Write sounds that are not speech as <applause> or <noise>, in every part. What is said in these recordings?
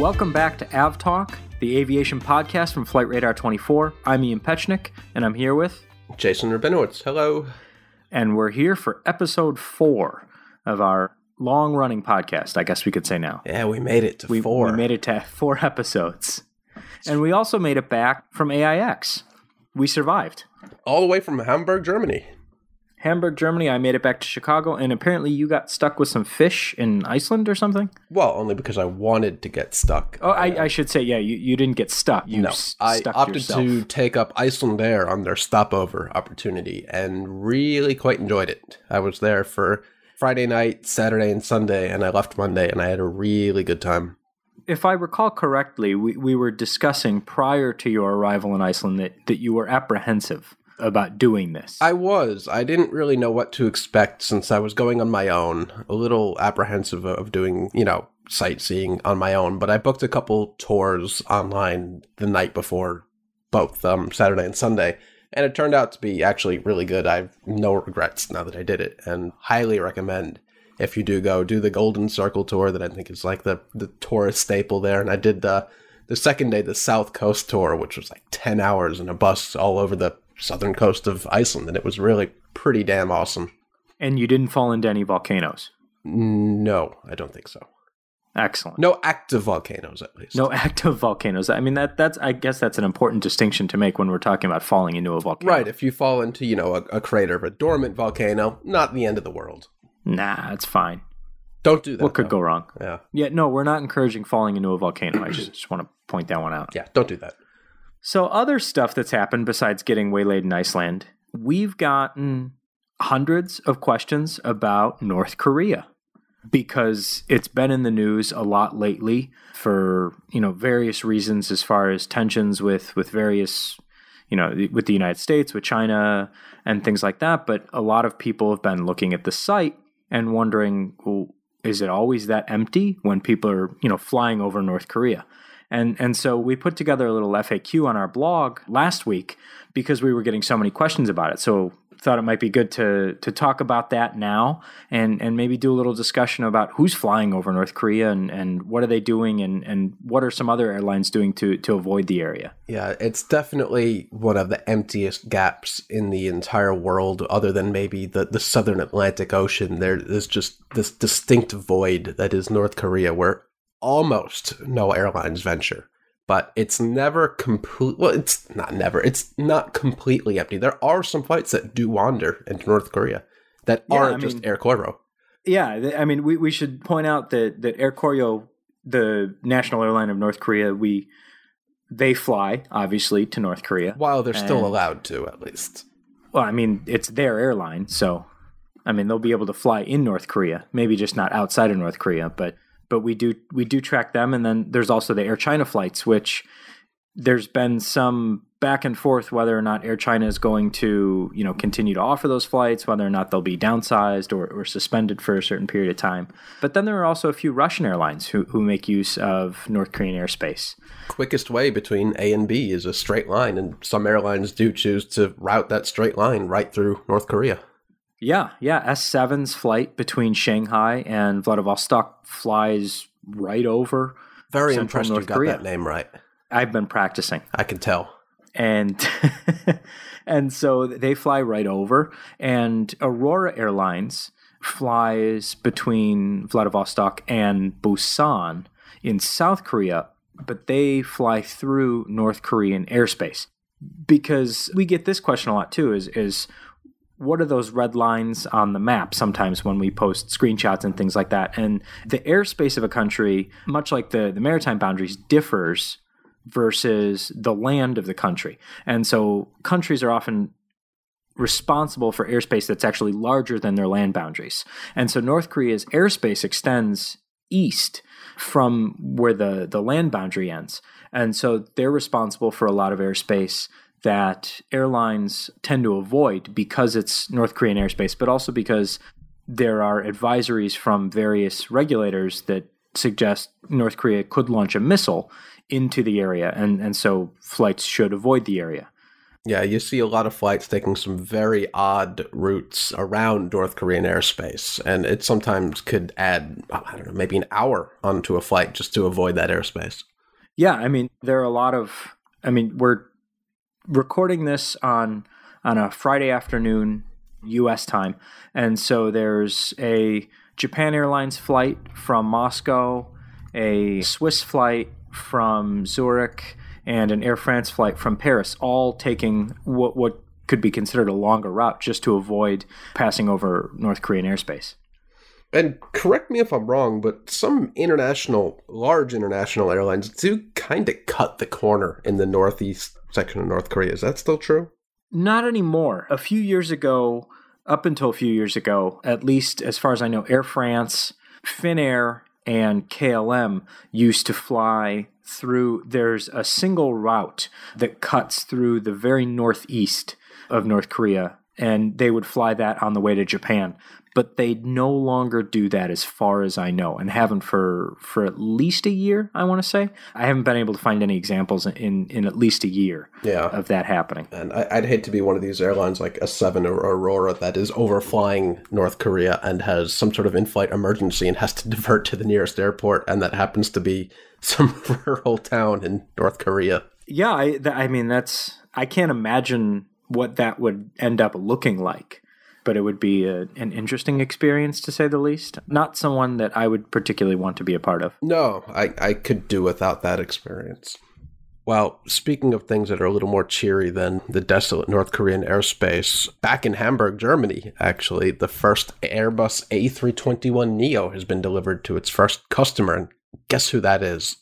Welcome back to Av Talk, the aviation podcast from Flight Radar 24. I'm Ian Petchenik, and I'm here with, Jason Rabinowitz. Hello. and we're here for episode four of our long running podcast, I guess we could say now. Yeah, we made it to We, four. we made it to four episodes. And we also made it back from AIX. We survived. All the way from Hamburg, Germany. Hamburg, Germany, I made it back to Chicago, and apparently you got stuck with some fish in Iceland or something? Well, only because I wanted to get stuck. Oh, I, I should say, yeah, you, you didn't get stuck. You no, s- I opted yourself. to take up Icelandair on their stopover opportunity and really quite enjoyed it. I was there for Friday night, Saturday, and Sunday, and I left Monday, and I had a really good time. If I recall correctly, we, we were discussing prior to your arrival in Iceland that, that you were apprehensive about doing this. I was. I didn't really know what to expect since I was going on my own. A little apprehensive of doing, you know, sightseeing on my own. But I booked a couple tours online the night before both um, Saturday and Sunday. And it turned out to be actually really good. I have no regrets now that I did it and highly recommend if you do go do the Golden Circle tour that I think is like the, the tourist staple there. And I did the, the second day, the South Coast tour, which was like 10 hours in a bus all over the southern coast of Iceland, and it was really pretty damn awesome. and you didn't fall into any volcanoes. No, I don't think so. Excellent. No active volcanoes, at least. No <laughs> active volcanoes. I mean that that's I guess that's an important distinction to make when we're talking about falling into a volcano. Right, if you fall into, you know, a, a crater of a dormant volcano, not the end of the world. Nah, it's fine. Don't do that. What could though. go wrong? Yeah, Yeah, no, we're not encouraging falling into a volcano. I just, just want to point that one out. yeah, don't do that. So, other stuff that's happened besides getting waylaid in Iceland, we've gotten hundreds of questions about North Korea. Because it's been in the news a lot lately for you know various reasons as far as tensions with with various you know with the United States with China and things like that. But a lot of people have been looking at the site and wondering well, is it always that empty when people are you know flying over North Korea and and so we put together a little FAQ on our blog last week because we were getting so many questions about it. So thought it might be good to to talk about that now and and maybe do a little discussion about who's flying over North Korea and and what are they doing and and what are some other airlines doing to to avoid the area. Yeah, it's definitely one of the emptiest gaps in the entire world, other than maybe the, the southern Atlantic Ocean. There is just this distinct void that is North Korea, where almost no airlines venture. But it's never complete. Well, it's not never. It's not completely empty. There are some flights that do wander into North Korea that Yeah, aren't I just Air Koryo. Yeah, I mean we we should point out that that Air Koryo the national airline of North Korea we they fly obviously to North Korea. While they're still allowed to, at least. Well, I mean, it's their airline, so I mean they'll be able to fly in North Korea, maybe just not outside of North Korea, but but we do we do track them, and then there's also the Air China flights, which there's been some back and forth whether or not Air China is going to you know continue to offer those flights, whether or not they'll be downsized or, or suspended for a certain period of time. But then there are also a few Russian airlines who who make use of North Korean airspace. quickest way between A and B is a straight line, and some airlines do choose to route that straight line right through North Korea. Yeah, yeah. S7's flight between Shanghai and Vladivostok flies right over. Very Central impressed North you got Korea. that name right. I've been practicing. I can tell. And <laughs> and so they fly right over and Aurora Airlines flies between Vladivostok and Busan in South Korea, but they fly through North Korean airspace. Because we get this question a lot too is is what are those red lines on the map sometimes when we post screenshots and things like that? And the airspace of a country much like the, the maritime boundaries differs versus the land of the country. And so countries are often responsible for airspace that's actually larger than their land boundaries. And so north korea's airspace extends east from where the, the land boundary ends. And so they're responsible for a lot of airspace that airlines tend to avoid because it's North Korean airspace, but also because there are advisories from various regulators that suggest North Korea could launch a missile into the area, and, and so flights should avoid the area. Yeah, you see a lot of flights taking some very odd routes around North Korean airspace, and it sometimes could add, I don't know, maybe an hour onto a flight just to avoid that airspace. Yeah, I mean, there are a lot of. I mean, we're recording this on on a Friday afternoon U.S. time, and so there's a Japan Airlines flight from Moscow, a Swiss flight from Zurich, and an Air France flight from Paris, all taking what what could be considered a longer route just to avoid passing over North Korean airspace. And correct me if I'm wrong, but some international, large international airlines do kind of cut the corner in the northeast section of North Korea. Is that still true? Not anymore. A few years ago, up until a few years ago, at least as far as I know, Air France, Finnair, and KLM used to fly through. There's a single route that cuts through the very northeast of North Korea, and they would fly that on the way to Japan but they no longer do that as far as I know and haven't for for at least a year, I want to say. I haven't been able to find any examples in in at least a year yeah. of that happening. And I, would hate to be one of these airlines like S7 or Aurora that is overflying North Korea and has some sort of in-flight emergency and has to <laughs> divert to the nearest airport and that happens to be <laughs> some rural town in North Korea. Yeah, I, th- I mean that's I can't imagine what that would end up looking like but it would be a, an interesting experience to say the least. Not someone that I would particularly want to be a part of. No, I, I could do without that experience. Well, speaking of things that are a little more cheery than the desolate North Korean airspace, back in Hamburg, Germany, actually, the first Airbus A321neo has been delivered to its first customer. And guess who that is?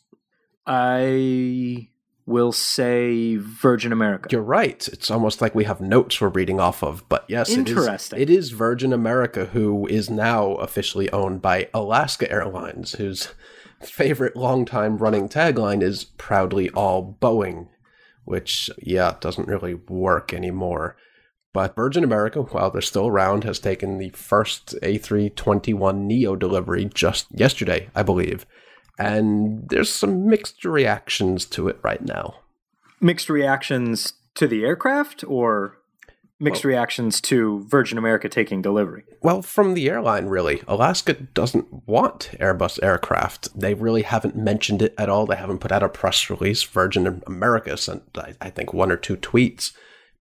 I will say Virgin America. You're right. It's almost like we have notes we're reading off of. But yes, Interesting. It, is, it is Virgin America who is now officially owned by Alaska Airlines, whose favorite long-time running tagline is proudly all Boeing, which, yeah, doesn't really work anymore. But Virgin America, while they're still around, has taken the first A321 Neo delivery just yesterday, I believe and there's some mixed reactions to it right now. Mixed reactions to the aircraft or mixed well, reactions to Virgin America taking delivery? Well, from the airline, really. Alaska doesn't want Airbus aircraft. They really haven't mentioned it at all. They haven't put out a press release. Virgin America sent, I think, one or two tweets.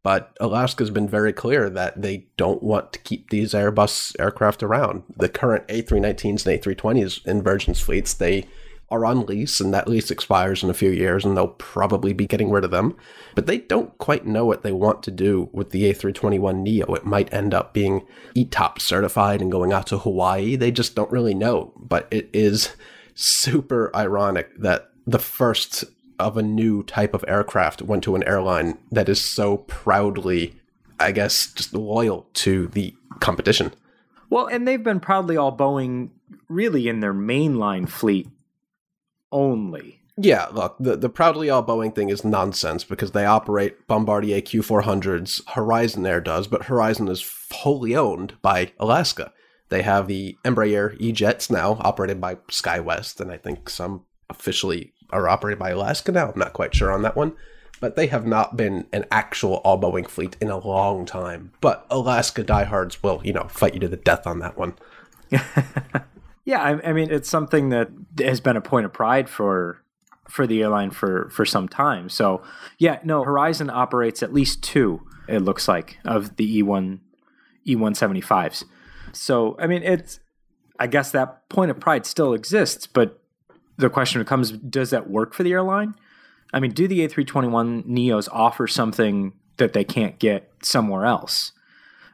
But Alaska's been very clear that they don't want to keep these Airbus aircraft around. The current A319s and A320s in Virgin's fleets, they are on lease, and that lease expires in a few years, and they'll probably be getting rid of them. But they don't quite know what they want to do with the A321 Neo. It might end up being ETOPS certified and going out to Hawaii. They just don't really know. But it is super ironic that the first of a new type of aircraft went to an airline that is so proudly, I guess, just loyal to the competition. Well, and they've been proudly all Boeing really in their mainline fleet only. Yeah, look, the, the Proudly All Boeing thing is nonsense because they operate Bombardier Q400s. Horizon Air does, but Horizon is wholly owned by Alaska. They have the Embraer E-Jets now, operated by SkyWest, and I think some officially are operated by Alaska now. I'm not quite sure on that one. But they have not been an actual all Boeing fleet in a long time. But Alaska diehards will, you know, fight you to the death on that one. <laughs> Yeah, I, I, mean it's something that has been a point of pride for for the airline for for some time. So yeah, no, Horizon operates at least two. It looks like of the E one E one seventy fives. So I mean it's I guess that point of pride still exists, but the question becomes: Does that work for the airline? I mean, do the A three twenty one Neos offer something that they can't get somewhere else?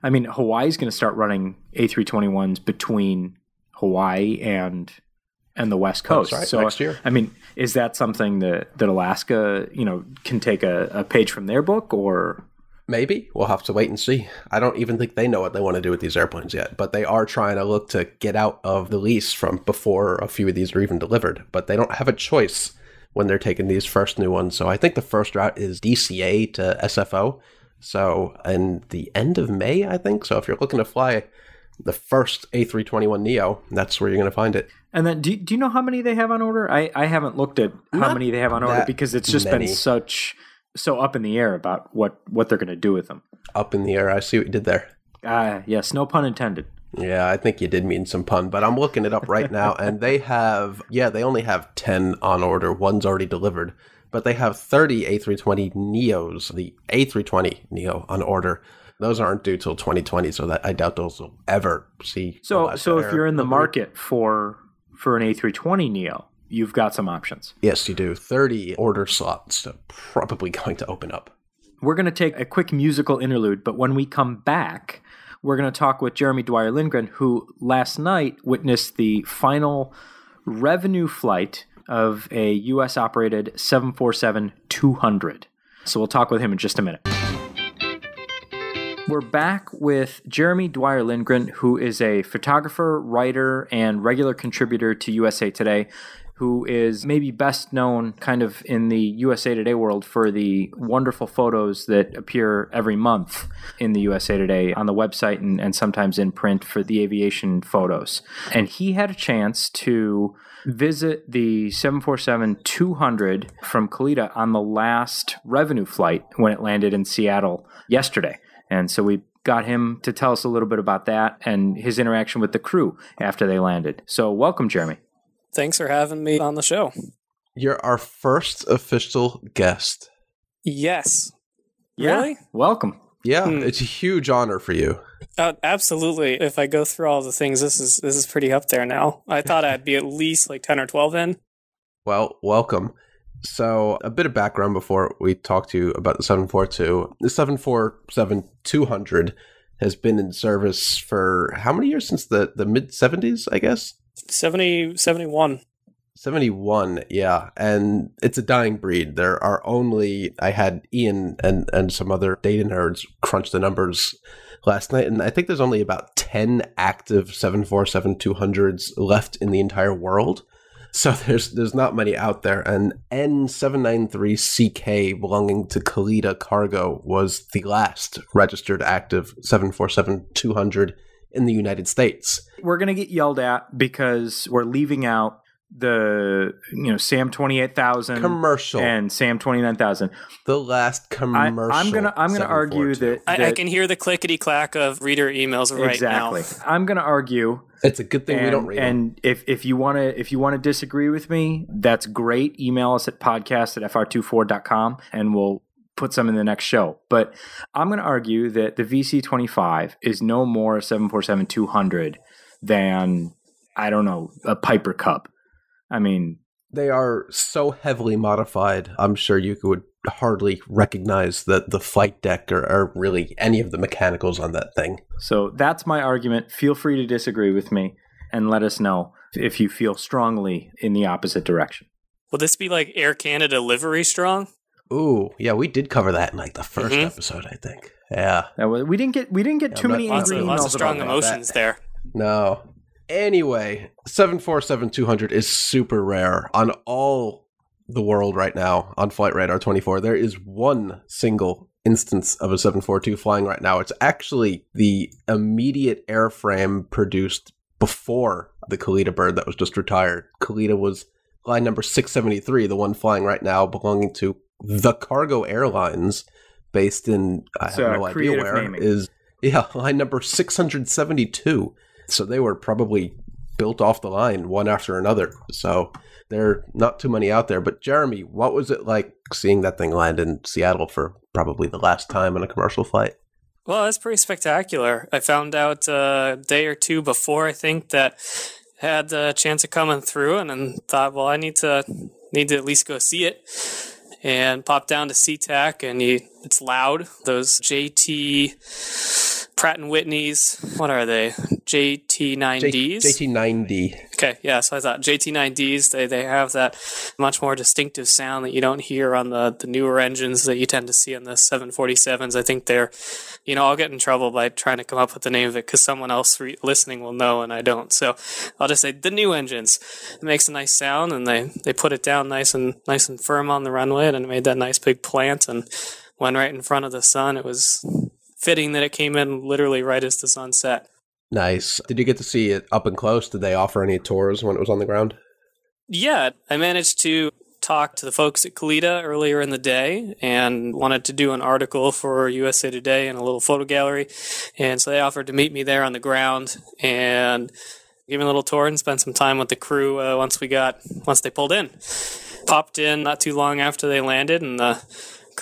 I mean, Hawaii's going to start running A three twenty ones between Hawaii and and the West Coast. Right, so next year. I mean, is that something that that Alaska, you know, can take a, a page from their book or Maybe. We'll have to wait and see. I don't even think they know what they want to do with these airplanes yet, but they are trying to look to get out of the lease from before a few of these are even delivered. But they don't have a choice when they're taking these first new ones. So I think the first route is DCA to SFO. So in the end of May, I think. So if you're looking to fly the first A321 Neo. That's where you're going to find it. And then, do, do you know how many they have on order? I, I haven't looked at how Not many they have on order because it's just many. been such so up in the air about what what they're going to do with them. Up in the air. I see what you did there. Ah, yes, no pun intended. Yeah, I think you did mean some pun, but I'm looking it up right now, <laughs> and they have, yeah, they only have 10 on order. One's already delivered, but they have 30 A320 Neos, the A320 Neo on order. Those aren't due till 2020, so that I doubt those will ever see. So so if you're in the market for for an A320 Neo, you've got some options. yes, you do. 30 order slots are probably <laughs> going to open up. We're going to take a quick musical interlude, but when we come back, we're going to talk with Jeremy Dwyer Lindgren, who last night witnessed the final revenue flight of a U.S. operated 747 200. So we'll talk with him in just a minute. We're back with Jeremy Dwyer Lindgren, who is a photographer, writer, and regular contributor to USA Today, who is maybe best known kind of in the USA Today world for the wonderful photos that appear every month in the USA Today on the website and, and sometimes in print for the aviation photos. And he had a chance to visit the 747 200 from Kalitta on the last revenue flight when it landed in Seattle yesterday. And so we got him to tell us a little bit about that and his interaction with the crew after they landed. So, welcome, Jeremy. Thanks for having me on the show. You're our first official guest. Yes. Really? Welcome. Yeah, Hmm. it's a huge honor for you. Uh, absolutely. If I go through all the things, this is this is pretty up there now. I thought I'd be at least like ten or twelve in. Well, welcome. So, a bit of background before we talk to you about the 742. The 747 200 has been in service for how many years since the, the mid 70s, I guess? 70, 71. 71, yeah. And it's a dying breed. There are only, I had Ian and, and some other data nerds crunch the numbers last night, and I think there's only about 10 active 747 200s left in the entire world. So <laughs> there's there's not many out there. And N793CK belonging to Kalitta Cargo was the last registered active 747 200 in the United States. We're going to get yelled at because we're leaving out the, you know, Sam 28000 Commercial. and Sam 29000. the last commercial. I'm going to I'm going to argue 742. that, I, I can hear the clickety clack of reader emails right exactly. now. I'm going to argue It's a good thing and, we don't read them. and if, if you want to if you want to disagree with me, that's great. Email us at podcast at fr24.com and we'll put some in the next show. But I'm going to argue that the VC25 is no more seven four seven two hundred than I don't know a Piper Cub. I mean, They are so heavily modified. I'm sure you would hardly recognize that the flight deck or, or really any of the mechanicals on that thing. so that's my argument. Feel free to disagree with me and let us know if you feel strongly in the opposite direction. Will this be like Air Canada livery strong? Ooh, yeah, we did cover that in like the 1st Mhm. episode, I think. Yeah, was, we didn't get we didn't get Yeah, too many not- Lots angry of, emails lots of strong about that. emotions there. no. Anyway, 747 200 is super rare on all the world right now on Flight Radar 24. There is one single instance of a 742 flying right now. It's actually the immediate airframe produced before the Kalitta bird that was just retired. Kalitta was line number 673, the one flying right now, belonging to the Cargo Airlines, based in I have no uh, idea creative where naming. is yeah <laughs> line number 672. So they were probably built off the line one after another. So there are not too many out there. But Jeremy, what was it like seeing that thing land in Seattle for probably the last time on a commercial flight? Well, that's pretty spectacular. I found out uh, a day or two before, I think, that had the chance of coming through, and then thought, well, I need to need to at least go see it. And popped down to SeaTac, and you, it's loud. Those JT Pratt and Whitney's, what are they? JT9Ds. JT90. Okay, yeah. So I thought JT9Ds they they have that much more distinctive sound that you don't hear on the the newer engines that you tend to see on the 747s. I think they're, you know, I'll get in trouble by trying to come up with the name of it because someone else re- listening will know and I don't. So I'll just say the new engines. It makes a nice sound and they they put it down nice and nice and firm on the runway and it made that nice big plant and went right in front of the sun. It was fitting that it came in literally right as the sun set. Nice. Did you get to see it up and close? Did they offer any tours when it was on the ground? Yeah, I managed to talk to the folks at Kalitta earlier in the day and wanted to do an article for USA Today and a little photo gallery. And so they offered to meet me there on the ground and give me a little tour and spend some time with the crew uh, once we got once they pulled in. Popped in not too long after they landed, and the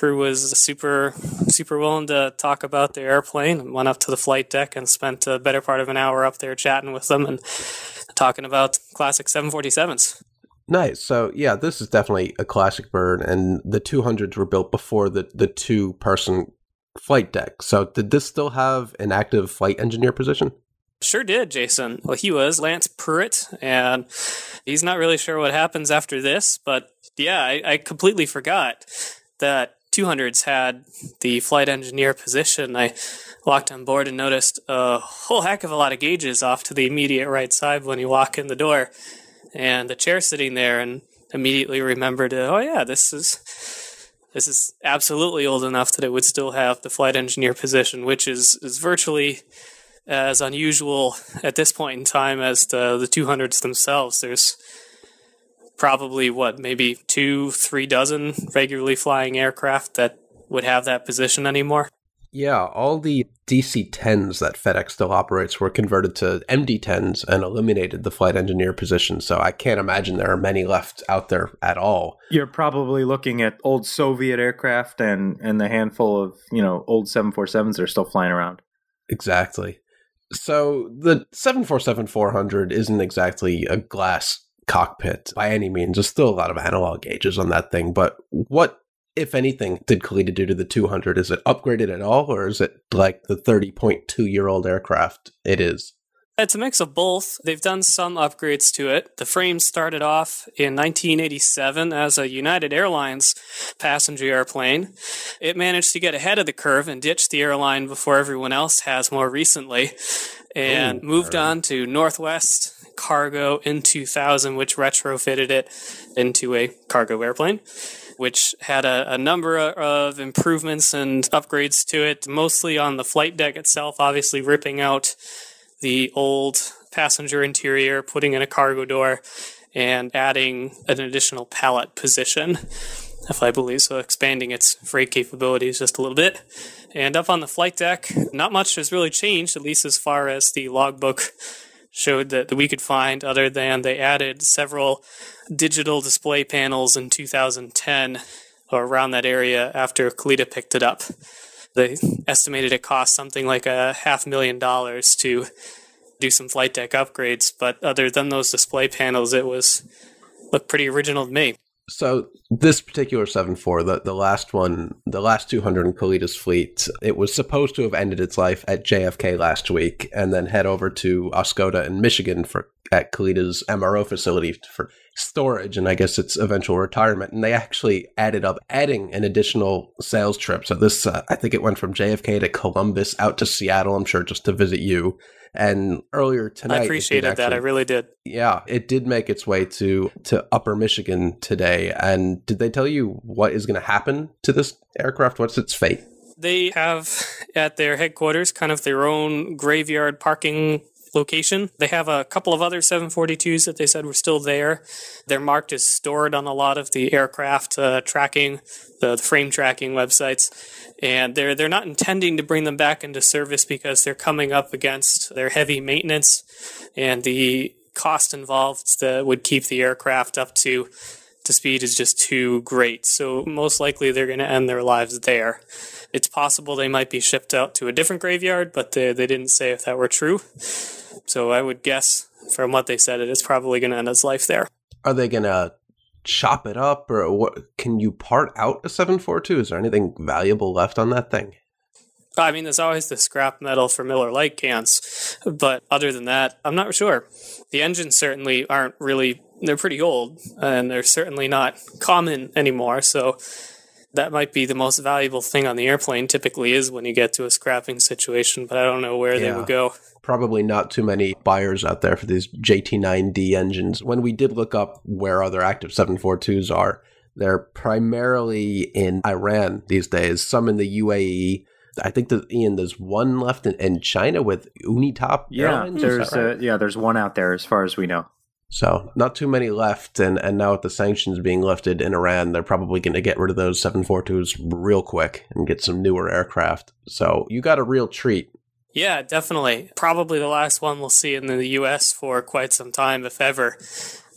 crew was super super willing to talk about their airplane. And went up to the flight deck and spent a better part of an hour up there chatting with them and talking about classic 747s. Nice. So yeah, this is definitely a classic bird, and the 200s were built before the the two person flight deck. So did this still have an active flight engineer position? Sure did, Jason. Well, he was Lance Pruitt, and he's not really sure what happens after this. But yeah, I, I completely forgot that 200s had the flight engineer position. I walked on board and noticed a whole heck of a lot of gauges off to the immediate right side when you walk in the door, and the chair sitting there, and immediately remembered, oh yeah, this is this is absolutely old enough that it would still have the flight engineer position, which is is virtually as unusual at this point in time as the the 200s themselves. There's probably what maybe two, three dozen regularly flying aircraft that would have that position anymore. Yeah, all the DC 10s that FedEx still operates were converted to MD 10s and eliminated the flight engineer position. So I can't imagine there are many left out there at all. You're probably looking at old Soviet aircraft and, and the handful of, you know, old 747s that are still flying around. Exactly. So the 747 400 isn't exactly a glass cockpit by any means. There's still a lot of analog gauges on that thing. But what, if anything, did Kalitta do to the 200? Is it upgraded at all, or is it like the 30.2 year old aircraft it is? It's a mix of both. They've done some upgrades to it. The frame started off in 1987 as a United Airlines passenger airplane. It managed to get ahead of the curve and ditch the airline before everyone else has more recently, and Ooh, moved on to Northwest Cargo in 2000, which retrofitted it into a cargo airplane which had a, a, number of improvements and upgrades to it, mostly on the flight deck itself, obviously ripping out the old passenger interior, putting in a cargo door, and adding an additional pallet position, if I believe so, expanding its freight capabilities just a little bit. And up on the flight deck, not much has really changed, at least as far as the logbook showed that, that we could find, other than they added several digital display panels in 2010 or around that area after Kalitta picked it up. They estimated it cost something like a half million dollars to do some flight deck upgrades, but other than those display panels, it was looked pretty original to me. So this particular 7.4, the, the last one, the last 200 in Kalitta's fleet, it was supposed to have ended its life at JFK last week and then head over to Oscoda in Michigan for at Kalitta's MRO facility for storage and I guess its eventual retirement. And they actually added up adding an additional sales trip. So this, uh, I think it went from JFK to Columbus out to Seattle, I'm sure, just to visit you. And earlier tonight, I appreciated actually, that. I really did. Yeah, it did make its way to to Upper Michigan today. And did they tell you what is going to happen to this aircraft? What's its fate? They have at their headquarters kind of their own graveyard parking location. They have a couple of other 742s that they said were still there. They're marked as stored on a lot of the aircraft uh, tracking, the, the, frame tracking websites, and they're they're not intending to bring them back into service because they're coming up against their heavy maintenance and the cost involved that would keep the aircraft up to to speed is just too great. So most likely they're going to end their lives there. It's possible they might be shipped out to a different graveyard, but they, they didn't say if that were true. So I would guess from what they said, it is probably going to end its life there. Are they going to chop it up, or what? Can you part out a seven four two? Is there anything valuable left on that thing? I mean, there's always the scrap metal for Miller Lite cans, but other than that, I'm not sure. The engines certainly aren't really, they're pretty old, and they're certainly not common anymore, so that might be the most valuable thing on the airplane typically is when you get to a scrapping situation, but I don't know where yeah. they would go. Probably not too many buyers out there for these JT9D engines. When we did look up where other active 742s are, they're primarily in Iran these days, some in the UAE. I think that Ian, there's one left in, in China with Unitop. Yeah, Airlines, there's right? uh, yeah, there's one out there as far as we know. So not too many left, and and now with the sanctions being lifted in Iran, they're probably going to get rid of those 742s real quick and get some newer aircraft. So you got a real treat. Yeah, definitely. Probably the last one we'll see in the U.S. for quite some time, if ever.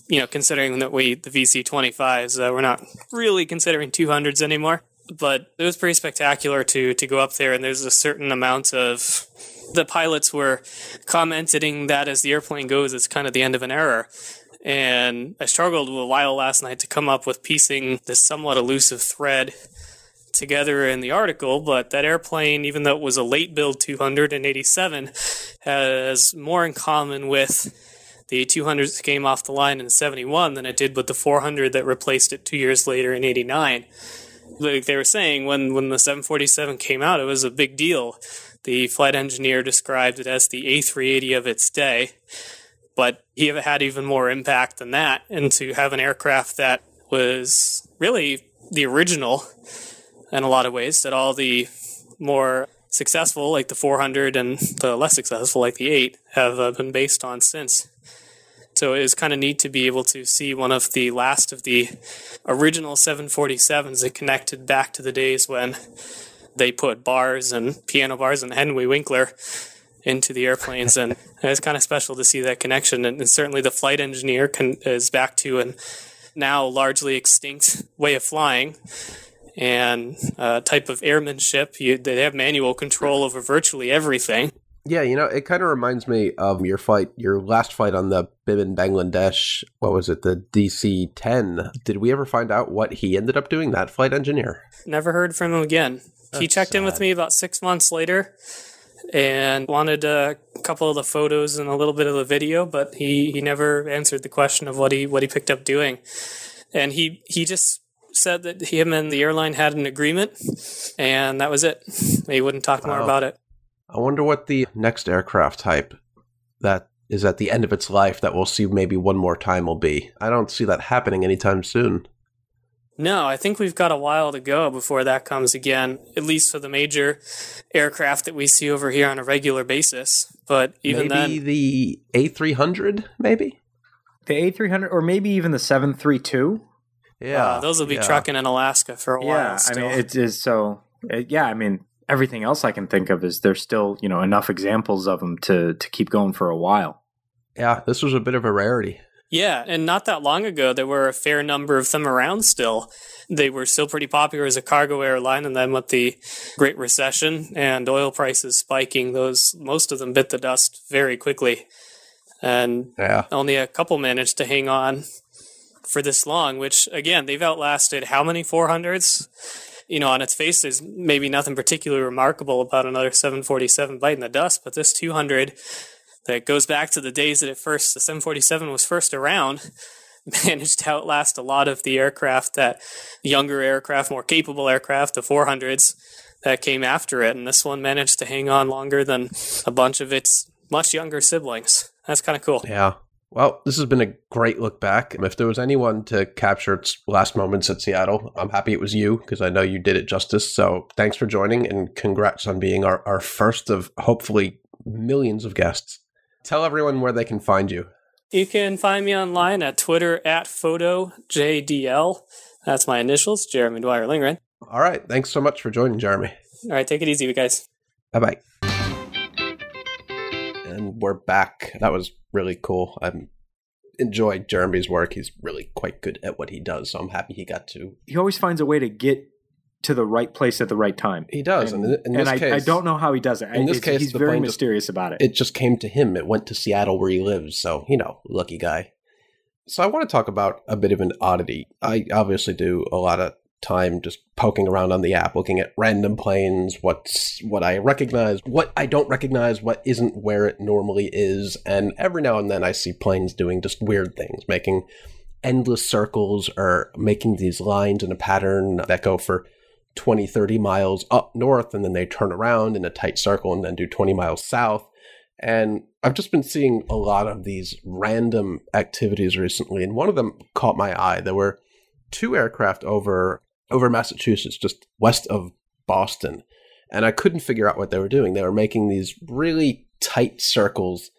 You know, considering that we the VC25s, uh, we're not really considering 200s anymore. But it was pretty spectacular to to go up there, and there's a certain amount of the pilots were commenting that as the airplane goes, it's kind of the end of an era. And I struggled a while last night to come up with piecing this somewhat elusive thread together in the article, but that airplane, even though it was a late build 287, has more in common with the 200 that came off the line in 71 than it did with the 400 that replaced it two years later in 89. Like they were saying, when, when the 747 came out, it was a big deal. The flight engineer described it as the A380 of its day, but he had even more impact than that. And to have an aircraft that was really the original in a lot of ways, that all the more successful, like the 400, and the less successful, like the 8, have uh, been based on since. So it was kind of neat to be able to see one of the last of the original 747s that connected back to the days when they put bars and piano bars and Henry Winkler into the airplanes, and <laughs> it's kind of special to see that connection. And, and certainly, the flight engineer can, is back to an now largely extinct way of flying and uh, type of airmanship. You, they have manual control over virtually everything. Yeah, you know, it kind of reminds me of your fight, your last fight on the Biman Bangladesh. What was it, the DC 10? Did we ever find out what he ended up doing, that flight engineer? Never heard from him again. That's he checked sad. in with me about six months later and wanted a couple of the photos and a little bit of the video, but he, he never answered the question of what he what he picked up doing. And he he just said that him and the airline had an agreement, and that was it. He wouldn't talk more about it. I wonder what the next aircraft type that is at the end of its life that we'll see maybe one more time will be. I don't see that happening anytime soon. No, I think we've got a while to go before that comes again, at least for the major aircraft that we see over here on a regular basis. But even maybe then. the A300, maybe? The A300, or maybe even the 732? Yeah. Uh, those will be yeah. trucking in Alaska for a while. Yeah, still. I mean, it is so. It, yeah, I mean, everything else I can think of is there's still, you know, enough examples of them to, to keep going for a while. Yeah, this was a bit of a rarity. Yeah, and not that long ago, there were a fair number of them around still. They were still pretty popular as a cargo airline, and then with the Great Recession and oil prices spiking, those most of them bit the dust very quickly. And yeah. only a couple managed to hang on for this long, which again, they've outlasted how many 400s? You know, on its face, there's maybe nothing particularly remarkable about another 747 biting the dust, but this 200 that goes back to the days that it first the 747 was first around <laughs> managed to outlast a lot of the aircraft that younger aircraft more capable aircraft the 400s that came after it. And this one managed to hang on longer than a bunch of its much younger siblings. That's kind of cool. Yeah well, this has been a great look back. If there was anyone to capture its last moments at Seattle, I'm happy it was you because I know you did it justice. So thanks for joining and congrats on being our, our first of hopefully millions of guests. Tell everyone where they can find you. You can find me online at Twitter at PhotoJDL. That's my initials, Jeremy Dwyer Lindgren. All right. Thanks so much for joining, Jeremy. All right. Take it easy, guys. Bye bye. And we're back. That was really cool. I enjoyed Jeremy's work. He's really quite good at what he does. So I'm happy he got to. He always finds a way to get to the right place at the right time. He does, and, in, in and I, case, I, don't know how he does it. In this case, he's very mysterious about it. It just came to him. It went to Seattle where he lives, so you know, lucky guy. So I want to talk about a bit of an oddity. I obviously do a lot of time just poking around on the app, looking at random planes, what's what I recognize, what I don't recognize, what isn't where it normally is, and every now and then I see planes doing just weird things, making endless circles or making these lines in a pattern that go for 20, 30 miles up north, and then they turn around in a tight circle and then do 20 miles south. And I've just been seeing a lot of these random activities recently, and one of them caught my eye. There were two aircraft over over Massachusetts, just west of Boston, and I couldn't figure out what they were doing. They were making these really tight circles,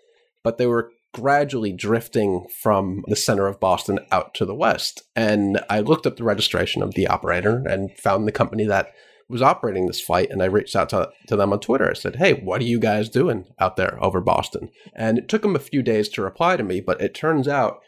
but they were gradually drifting from the center of Boston out to the west. And I looked up the registration of the operator and found the company that was operating this flight. And I reached out to, to them on Twitter. I said, Hey, what are you guys doing out there over Boston? And it took them a few days to reply to me, but it turns out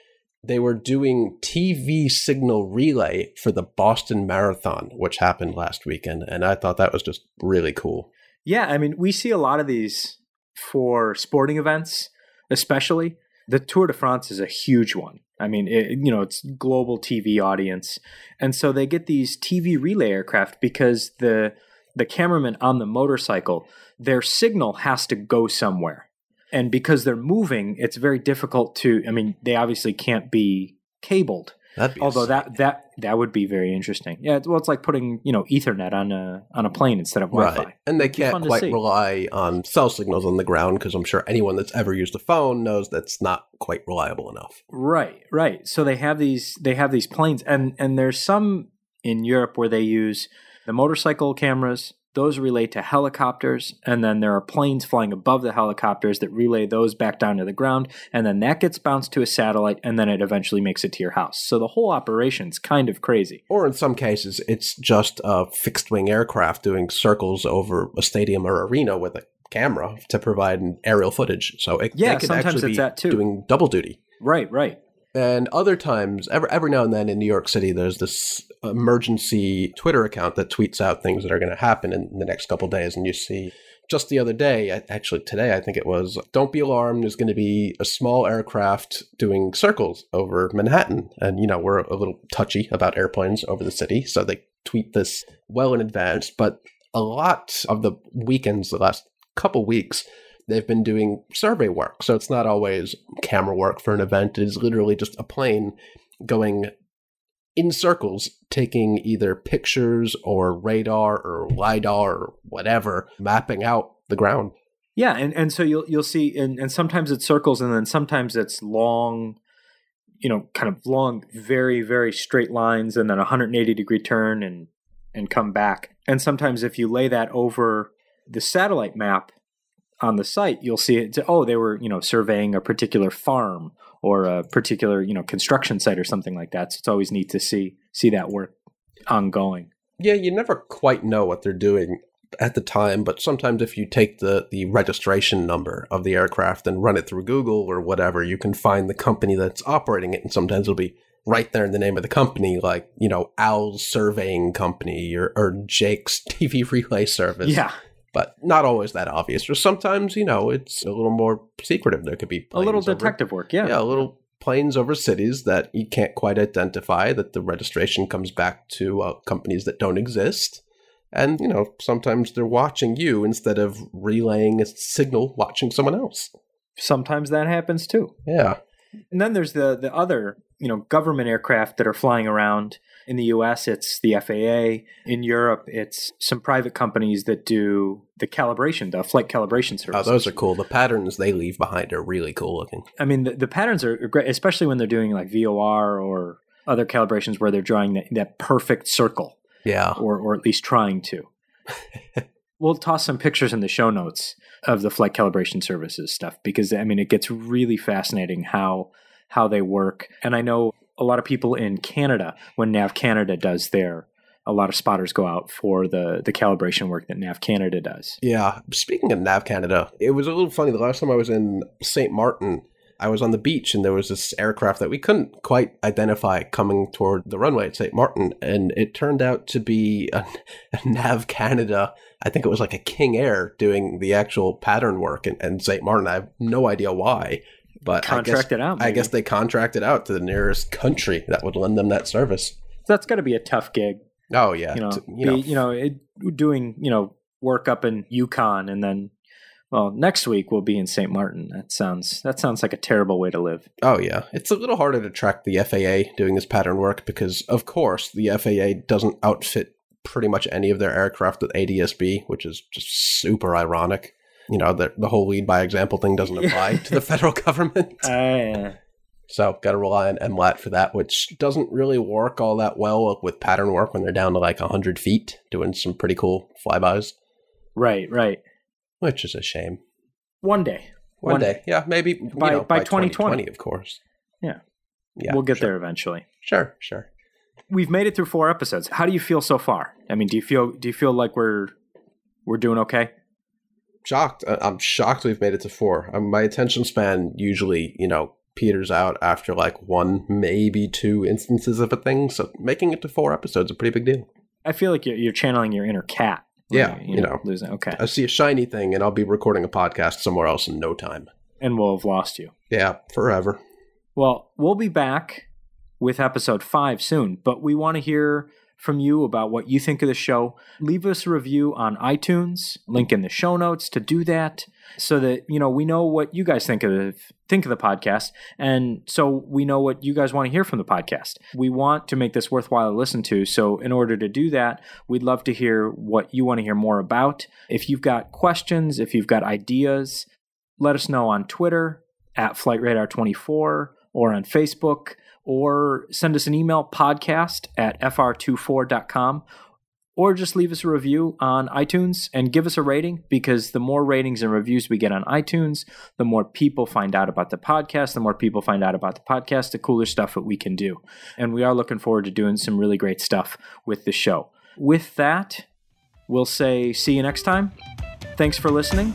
they were doing TV signal relay for the Boston Marathon, which happened last weekend. And I thought that was just really cool. Yeah, I mean, we see a lot of these for sporting events, especially. The Tour de France is a huge one. I mean, it, you know, it's global TV audience, and so they get these TV relay aircraft because the the cameraman on the motorcycle, their signal has to go somewhere, and because they're moving, it's very difficult to. I mean, they obviously can't be cabled, Although that that that would be very interesting. Yeah, well, it's like putting you know Ethernet on a on a plane instead of Wi-Fi. Right, and they can't quite rely on cell signals on the ground because I'm sure anyone that's ever used a phone knows that's not quite reliable enough. Right, right. So they have these they have these planes, and and there's some in Europe where they use the motorcycle cameras those relay to helicopters, and then there are planes flying above the helicopters that relay those back down to the ground, and then that gets bounced to a satellite, and then it eventually makes it to your house. So the whole operation's kind of crazy. Or in some cases, it's just a fixed wing aircraft doing circles over a stadium or arena with a camera to provide aerial footage. So it, yeah, sometimes it's that too. doing double duty. Right, right. And other times, every, every now and then in New York City, there's this emergency Twitter account that tweets out things that are going to happen in the next couple days. And you see just the other day, actually today, I think it was, don't be alarmed, there's going to be a small aircraft doing circles over Manhattan. And, you know, we're a little touchy about airplanes over the city. So they tweet this well in advance. But a lot of the weekends, the last couple weeks, they've been doing survey work. So it's not always camera work for an event. It is literally just a plane going in circles, taking either pictures or radar or LIDAR or whatever, mapping out the ground. Yeah, and, and so you'll you'll see and, and sometimes it's circles and then sometimes it's long, you know, kind of long, very, very straight lines and then a 180 degree turn and and come back. And sometimes if you lay that over the satellite map, on the site, you'll see it. Oh, they were you know surveying a particular farm or a particular you know construction site or something like that. So it's always neat to see see that work ongoing. Yeah, you never quite know what they're doing at the time, but sometimes if you take the the registration number of the aircraft and run it through Google or whatever, you can find the company that's operating it, and sometimes it'll be right there in the name of the company, like you know Al's Surveying Company or, or Jake's <laughs> TV Relay Service. Yeah, but not always that obvious. Or sometimes, you know, it's a little more secretive. There could be a little detective over, work, yeah, yeah, a little planes over cities that you can't quite identify. That the registration comes back to uh, companies that don't exist, and you know, sometimes they're watching you instead of relaying a signal, watching someone else. Sometimes that happens too. Yeah. And then there's the the other, you know, government aircraft that are flying around in the US, it's the FAA. In Europe, it's some private companies that do the calibration, the flight calibration service. Oh, those are cool. The patterns they leave behind are really cool looking. I mean, the, the patterns are great, especially when they're doing like VOR or other calibrations where they're drawing that, that perfect circle. Yeah. Or, or at least trying to. <laughs> we'll toss some pictures in the show notes of the flight calibration services stuff because I mean it gets really fascinating how how they work. And I know a lot of people in Canada, when Nav Canada does their, a lot of spotters go out for the the calibration work that Nav Canada does. Yeah. Speaking of Nav Canada, it was a little funny. The last time I was in St. Martin, I was on the beach and there was this aircraft that we couldn't quite identify coming toward the runway at St. Martin. And it turned out to be a, <laughs> a Nav Canada. I think it was like a King Air doing the actual pattern work in, in St. Martin. I have no idea why. But contracted out. Maybe. I guess they contracted out to the nearest country that would lend them that service. That's got to be a tough gig. Oh yeah, you know, to, you, be, know. you know, it, doing you know work up in Yukon and then well, next week we'll be in St. Martin. That sounds that sounds like a terrible way to live. Oh yeah, it's a little harder to track the FAA doing this pattern work because, of course, the FAA doesn't outfit pretty much any of their aircraft with ADSB, which is just super ironic you know, the, the whole lead by example thing doesn't <laughs> apply to the federal <laughs> government. Uh, so got to rely on MLAT for that, which doesn't really work all that well with pattern work when they're down to like 100 feet doing some pretty cool flybys. Right, right. Which is a shame. One day. One, One- day. Yeah, maybe By- you know, by by 2020. 2020, of course. Yeah. Yeah. we'll get sure. there eventually. Sure, sure. We've made it through four episodes. How do you feel so far? I mean, do you feel do you feel like we're we're doing okay? Shocked. I- I'm shocked we've made it to four. Um, my attention span usually, you know, peters out after like one, maybe two instances of a thing. So making it to four episodes is a pretty big deal. I feel like you're, you're channeling your inner cat. Yeah, you, you know. losing. Okay, I see a shiny thing and I'll be recording a podcast somewhere else in no time. and we'll have lost you. Yeah, forever. Well, we'll be back with episode five soon, but we want to hear from you about what you think of the show. Leave us a review on iTunes, link in the show notes to do that so that, you know, we know what you guys think of the, think of the podcast and so we know what you guys want to hear from the podcast. We want to make this worthwhile to listen to, so in order to do that, we'd love to hear what you want to hear more about. If you've got questions, if you've got ideas, let us know on Twitter at FlightRadar24 or on Facebook or send us an email podcast at fr24.com or just leave us a review on iTunes and give us a rating because the more ratings and reviews we get on iTunes, the more people find out about the podcast. The more people find out about the podcast, the cooler stuff that we can do. And we are looking forward to doing some really great stuff with the show. With that, we'll say see you next time. Thanks for listening